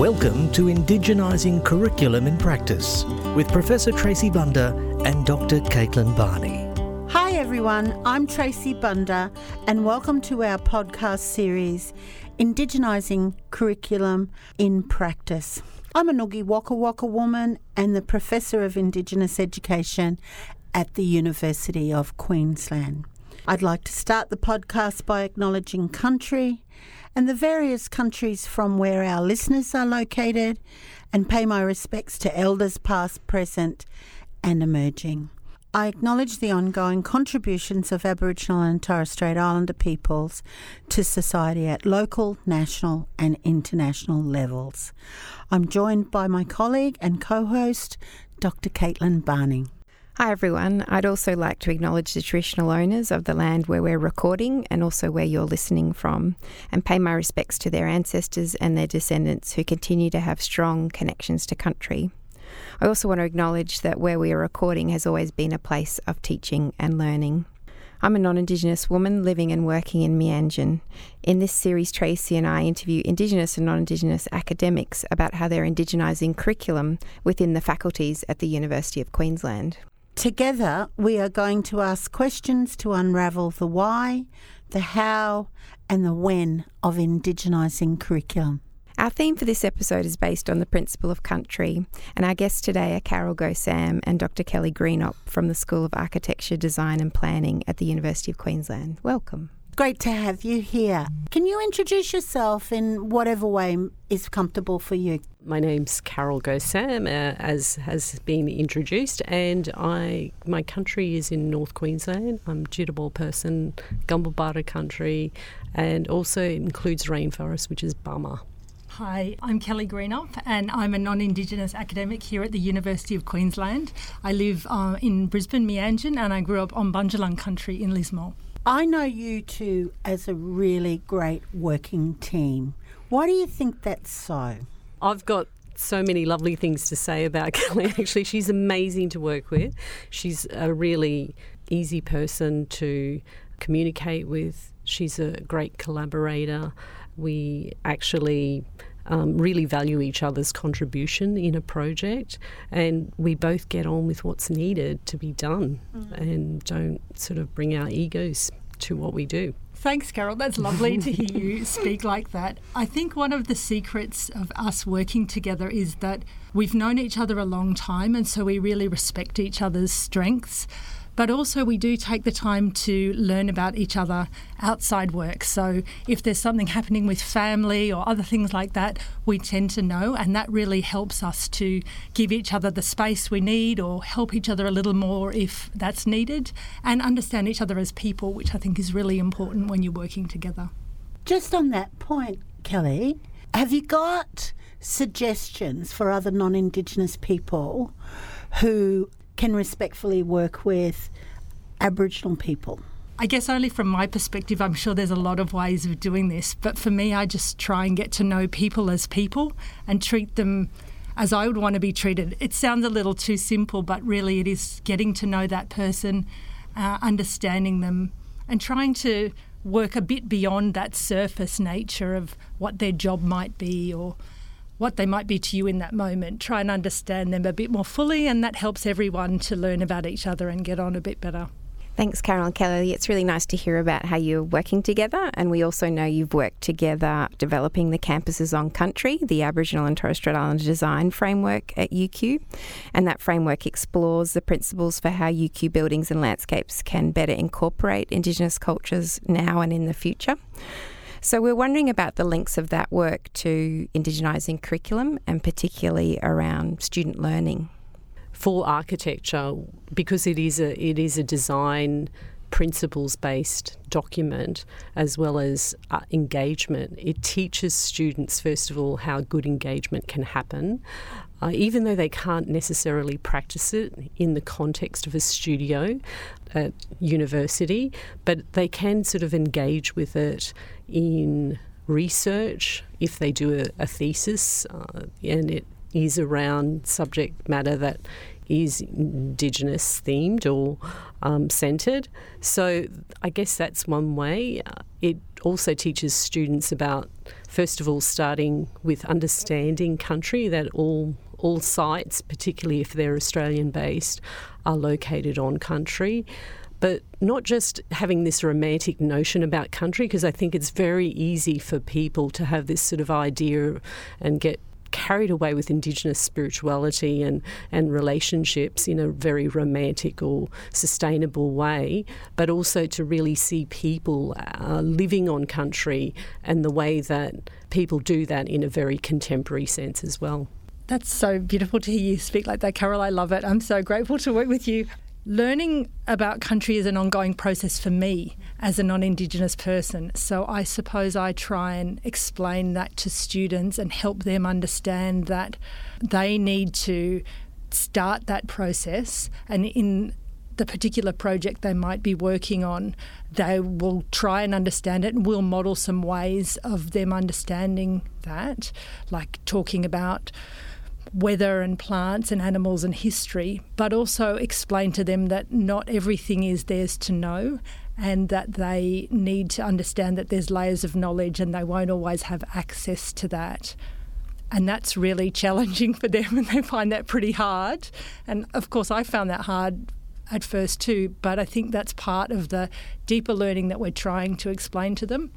Welcome to Indigenising Curriculum in Practice with Professor Tracy Bunda and Dr. Caitlin Barney. Hi everyone, I'm Tracy Bunda and welcome to our podcast series Indigenising Curriculum in Practice. I'm a Ngugi Wakka Wakka woman and the Professor of Indigenous Education at the University of Queensland. I'd like to start the podcast by acknowledging country and the various countries from where our listeners are located and pay my respects to elders past, present, and emerging. I acknowledge the ongoing contributions of Aboriginal and Torres Strait Islander peoples to society at local, national, and international levels. I'm joined by my colleague and co host, Dr. Caitlin Barney. Hi everyone. I'd also like to acknowledge the traditional owners of the land where we're recording and also where you're listening from, and pay my respects to their ancestors and their descendants who continue to have strong connections to country. I also want to acknowledge that where we are recording has always been a place of teaching and learning. I'm a non Indigenous woman living and working in Meanjin. In this series, Tracy and I interview Indigenous and non Indigenous academics about how they're Indigenising curriculum within the faculties at the University of Queensland. Together, we are going to ask questions to unravel the why, the how, and the when of Indigenising curriculum. Our theme for this episode is based on the principle of country, and our guests today are Carroll Go-Sam and Dr. Kelly Greenop from the School of Architecture, Design and Planning at the University of Queensland. Welcome. Great to have you here. Can you introduce yourself in whatever way is comfortable for you? My name's Carroll Go-Sam, uh, as has been introduced, and I my country is in North Queensland. I'm a Jitterbal person, Gumbalbara country, and also includes rainforest, which is Bama. Hi, I'm Kelly Greenop, and I'm a non Indigenous academic here at the University of Queensland. I live uh, in Brisbane, Meanjin, and I grew up on Bundjalung country in Lismore. I know you two as a really great working team. Why do you think that's so? I've got so many lovely things to say about Kelly. Actually, she's amazing to work with. She's a really easy person to communicate with. She's a great collaborator. We actually um, really value each other's contribution in a project, and we both get on with what's needed to be done mm. and don't sort of bring our egos to what we do. Thanks, Carroll. That's lovely to hear you speak like that. I think one of the secrets of us working together is that we've known each other a long time, and so we really respect each other's strengths but also we do take the time to learn about each other outside work. So if there's something happening with family or other things like that, we tend to know, and that really helps us to give each other the space we need or help each other a little more if that's needed, and understand each other as people, which I think is really important when you're working together. Just on that point, Kelly, have you got suggestions for other non Indigenous people who can respectfully work with Aboriginal people? I guess only from my perspective, I'm sure there's a lot of ways of doing this. But for me, I just try and get to know people as people and treat them as I would want to be treated. It sounds a little too simple, but really it is getting to know that person, uh, understanding them, and trying to work a bit beyond that surface nature of what their job might be or what they might be to you in that moment. Try and understand them a bit more fully, and that helps everyone to learn about each other and get on a bit better. Thanks, Carroll and Kelly. It's really nice to hear about how you're working together. And we also know you've worked together developing the campuses on country, the Aboriginal and Torres Strait Islander design framework at UQ. And that framework explores the principles for how UQ buildings and landscapes can better incorporate Indigenous cultures now and in the future. So we're wondering about the links of that work to Indigenising curriculum and particularly around student learning. For architecture, because it is a it is a design principles based document as well as uh, engagement. It teaches students, first of all, how good engagement can happen, uh, even though they can't necessarily practice it in the context of a studio at university, but they can sort of engage with it in research if they do a, a thesis uh, and it is around subject matter that is Indigenous themed or um, centred. So I guess that's one way. Uh, it also teaches students about first of all, starting with understanding country, that all all sites, particularly if they're Australian based, are located on country but not just having this romantic notion about country, because I think it's very easy for people to have this sort of idea and get carried away with Indigenous spirituality and, and relationships in a very romantic or sustainable way, but also to really see people uh, living on country and the way that people do that in a very contemporary sense as well. That's so beautiful to hear you speak like that, Carroll. I love it. I'm so grateful to work with you. Learning about country is an ongoing process for me as a non Indigenous person. So I suppose I try and explain that to students and help them understand that they need to start that process. And in the particular project they might be working on, they will try and understand it and we'll model some ways of them understanding that, like talking about weather and plants and animals and history, but also explain to them that not everything is theirs to know and that they need to understand that there's layers of knowledge and they won't always have access to that. And that's really challenging for them, and they find that pretty hard. And of course, I found that hard at first too, but I think that's part of the deeper learning that we're trying to explain to them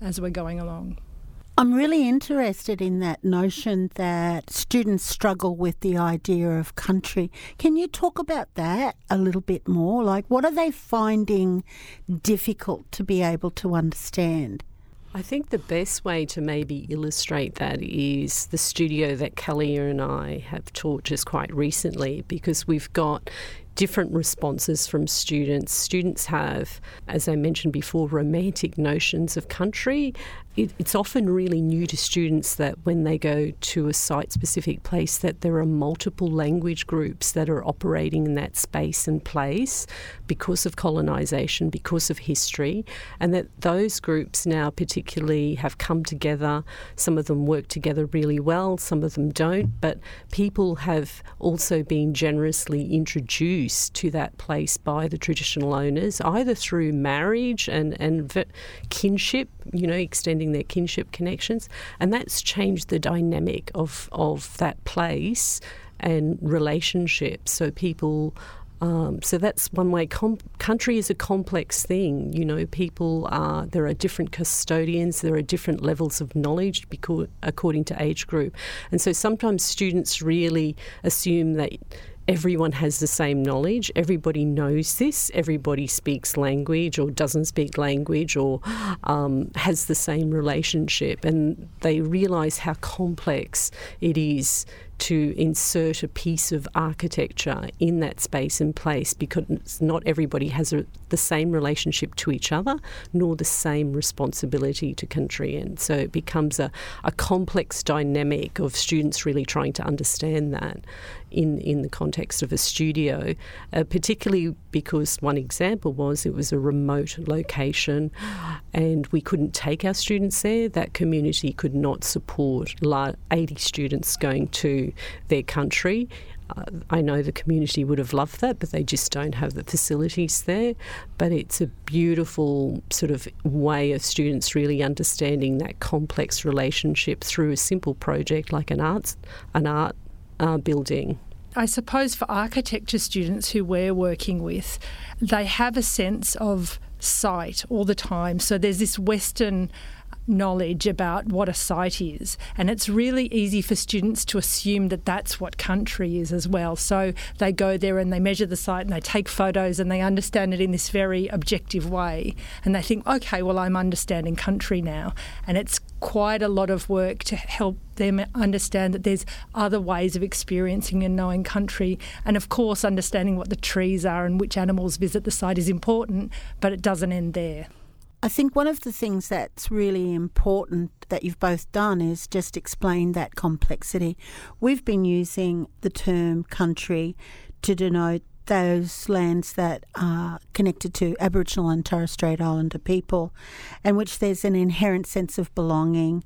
as we're going along. I'm really interested in that notion that students struggle with the idea of country. Can you talk about that a little bit more? Like, what are they finding difficult to be able to understand? I think the best way to maybe illustrate that is the studio that Kelly and I have taught just quite recently because we've got different responses from students. Students have, as I mentioned before, romantic notions of country. It, it's often really new to students that when they go to a site-specific place, that there are multiple language groups that are operating in that space and place because of colonisation, because of history, and that those groups now particularly have come together. Some of them work together really well, some of them don't, but people have also been generously introduced introduced to that place by the traditional owners, either through marriage and, and kinship, you know, extending their kinship connections. And that's changed the dynamic of, of that place and relationships. So people. Um, so that's one way. Com- country is a complex thing. You know, people are there are different custodians. There are different levels of knowledge because, according to age group, and so sometimes students really assume that everyone has the same knowledge. Everybody knows this. Everybody speaks language or doesn't speak language or um, has the same relationship. And they realize how complex it is to insert a piece of architecture in that space and place because not everybody has a, the same relationship to each other nor the same responsibility to country. And so it becomes a, a complex dynamic of students really trying to understand that in, in the context of a studio, uh, particularly because one example was it was a remote location and we couldn't take our students there. That community could not support 80 students going to their country. Uh, I know the community would have loved that, but they just don't have the facilities there. But it's a beautiful sort of way of students really understanding that complex relationship through a simple project like an art, an art uh, building. I suppose for architecture students who we're working with, they have a sense of sight all the time. So there's this Western knowledge about what a site is. And it's really easy for students to assume that that's what country is as well. So they go there and they measure the site and they take photos and they understand it in this very objective way. And they think, okay, well, I'm understanding country now. And it's quite a lot of work to help them understand that there's other ways of experiencing and knowing country. And of course, understanding what the trees are and which animals visit the site is important, but it doesn't end there. I think one of the things that's really important that you've both done is just explain that complexity. We've been using the term country to denote those lands that are connected to Aboriginal and Torres Strait Islander people, and which there's an inherent sense of belonging,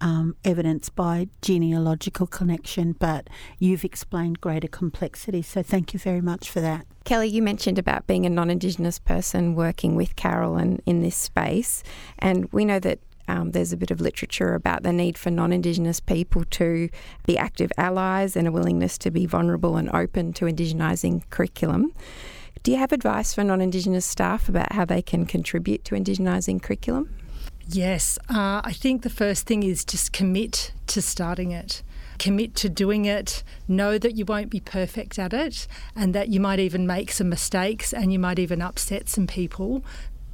um, evidenced by genealogical connection, but you've explained greater complexity. So thank you very much for that. Kelly, you mentioned about being a non Indigenous person working with Carroll and in this space, and we know that um, there's a bit of literature about the need for non Indigenous people to be active allies and a willingness to be vulnerable and open to Indigenising curriculum. Do you have advice for non Indigenous staff about how they can contribute to Indigenising curriculum? Yes, uh, I think the first thing is just commit to starting it. Commit to doing it. Know that you won't be perfect at it and that you might even make some mistakes and you might even upset some people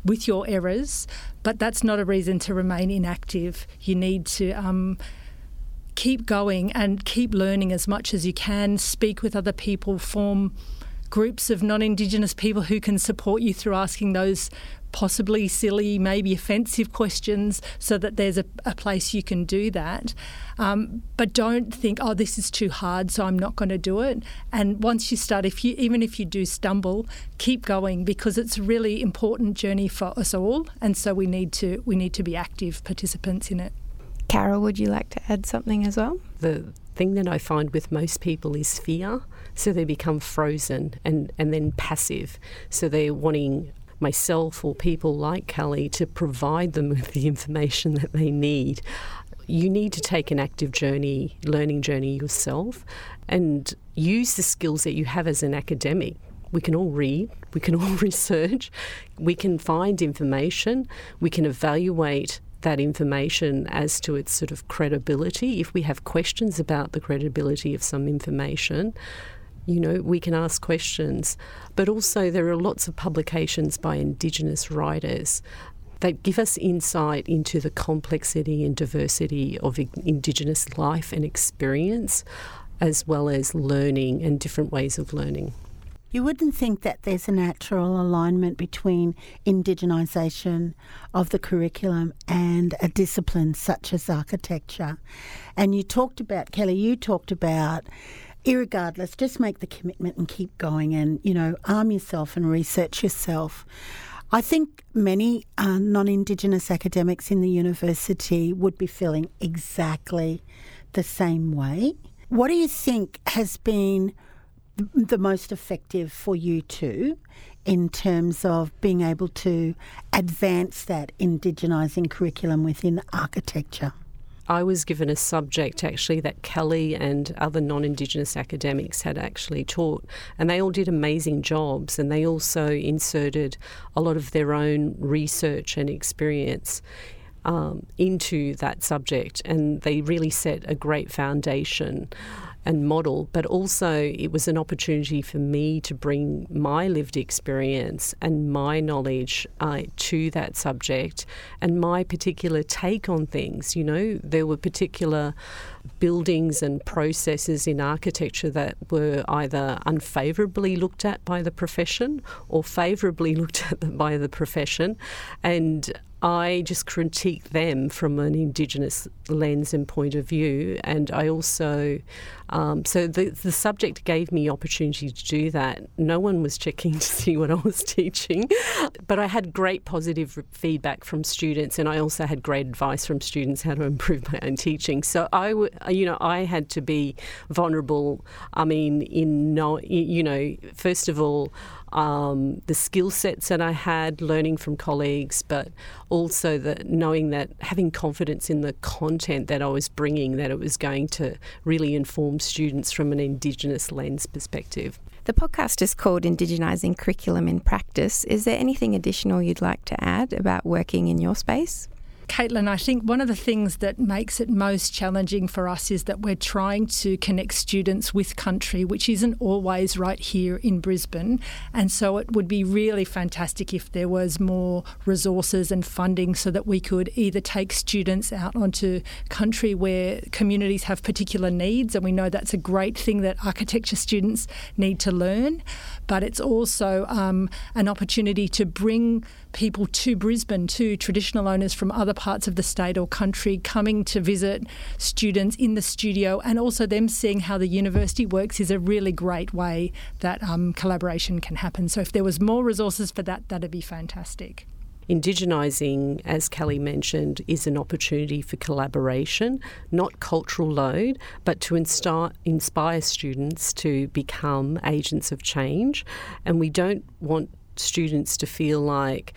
with your errors, but that's not a reason to remain inactive. You need to um, keep going and keep learning as much as you can, speak with other people, form groups of non Indigenous people who can support you through asking those possibly silly, maybe offensive questions so that there's a, a place you can do that. Um, but don't think, oh, this is too hard, so I'm not going to do it. And once you start, if you even if you do stumble, keep going because it's a really important journey for us all, and so we need to we need to be active participants in it. Carroll, would you like to add something as well? The thing that I find with most people is fear. So they become frozen and, and then passive. So they're wanting myself or people like Kelly to provide them with the information that they need. You need to take an active journey, learning journey yourself, and use the skills that you have as an academic. We can all read, we can all research, we can find information, we can evaluate that information as to its sort of credibility. If we have questions about the credibility of some information, you know, we can ask questions. But also, there are lots of publications by Indigenous writers that give us insight into the complexity and diversity of Indigenous life and experience, as well as learning and different ways of learning. You wouldn't think that there's a natural alignment between indigenisation of the curriculum and a discipline such as architecture. And you talked about, Kelly, you talked about irregardless, just make the commitment and keep going and, you know, arm yourself and research yourself. I think many uh, non Indigenous academics in the university would be feeling exactly the same way. What do you think has been the most effective for you two in terms of being able to advance that Indigenising curriculum within architecture? I was given a subject actually that Kelly and other non Indigenous academics had actually taught, and they all did amazing jobs. And they also inserted a lot of their own research and experience um, into that subject, and they really set a great foundation and model, but also it was an opportunity for me to bring my lived experience and my knowledge uh, to that subject and my particular take on things. You know, there were particular buildings and processes in architecture that were either unfavourably looked at by the profession or favourably looked at by the profession. And I just critique them from an Indigenous lens and point of view. And I also, um, so the, the subject gave me opportunity to do that. No one was checking to see what I was teaching, but I had great positive feedback from students, and I also had great advice from students how to improve my own teaching. So I, you know, I had to be vulnerable. I mean, in no, you know, first of all, um, the skill sets that I had, learning from colleagues, but also the knowing that having confidence in the content that I was bringing, that it was going to really inform students from an Indigenous lens perspective. The podcast is called Indigenising Curriculum in Practice. Is there anything additional you'd like to add about working in your space? Caitlin, I think one of the things that makes it most challenging for us is that we're trying to connect students with country, which isn't always right here in Brisbane. And so it would be really fantastic if there was more resources and funding so that we could either take students out onto country where communities have particular needs, and we know that's a great thing that architecture students need to learn, but it's also um, an opportunity to bring people to Brisbane, to traditional owners from other parts of the state or country coming to visit students in the studio, and also them seeing how the university works is a really great way that um, collaboration can happen. So if there was more resources for that, that'd be fantastic. Indigenising, as Kelly mentioned, is an opportunity for collaboration, not cultural load, but to insta- inspire students to become agents of change. And we don't want students to feel like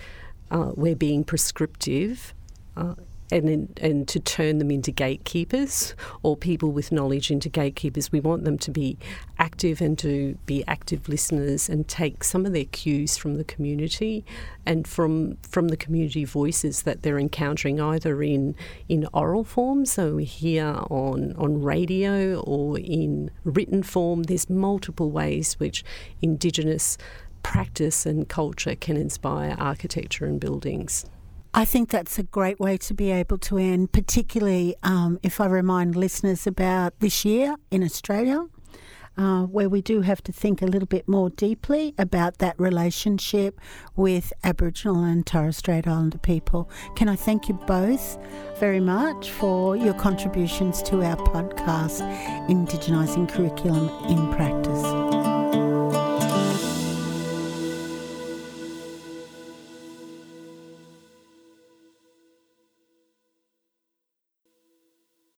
uh, we're being prescriptive. Uh, and and to turn them into gatekeepers or people with knowledge into gatekeepers. We want them to be active and to be active listeners and take some of their cues from the community and from from the community voices that they're encountering either in in oral form, so we hear on on radio or in written form. There's multiple ways which Indigenous practice and culture can inspire architecture and buildings. I think that's a great way to be able to end, particularly um, if I remind listeners about this year in Australia, uh, where we do have to think a little bit more deeply about that relationship with Aboriginal and Torres Strait Islander people. Can I thank you both very much for your contributions to our podcast, Indigenising Curriculum in Practice?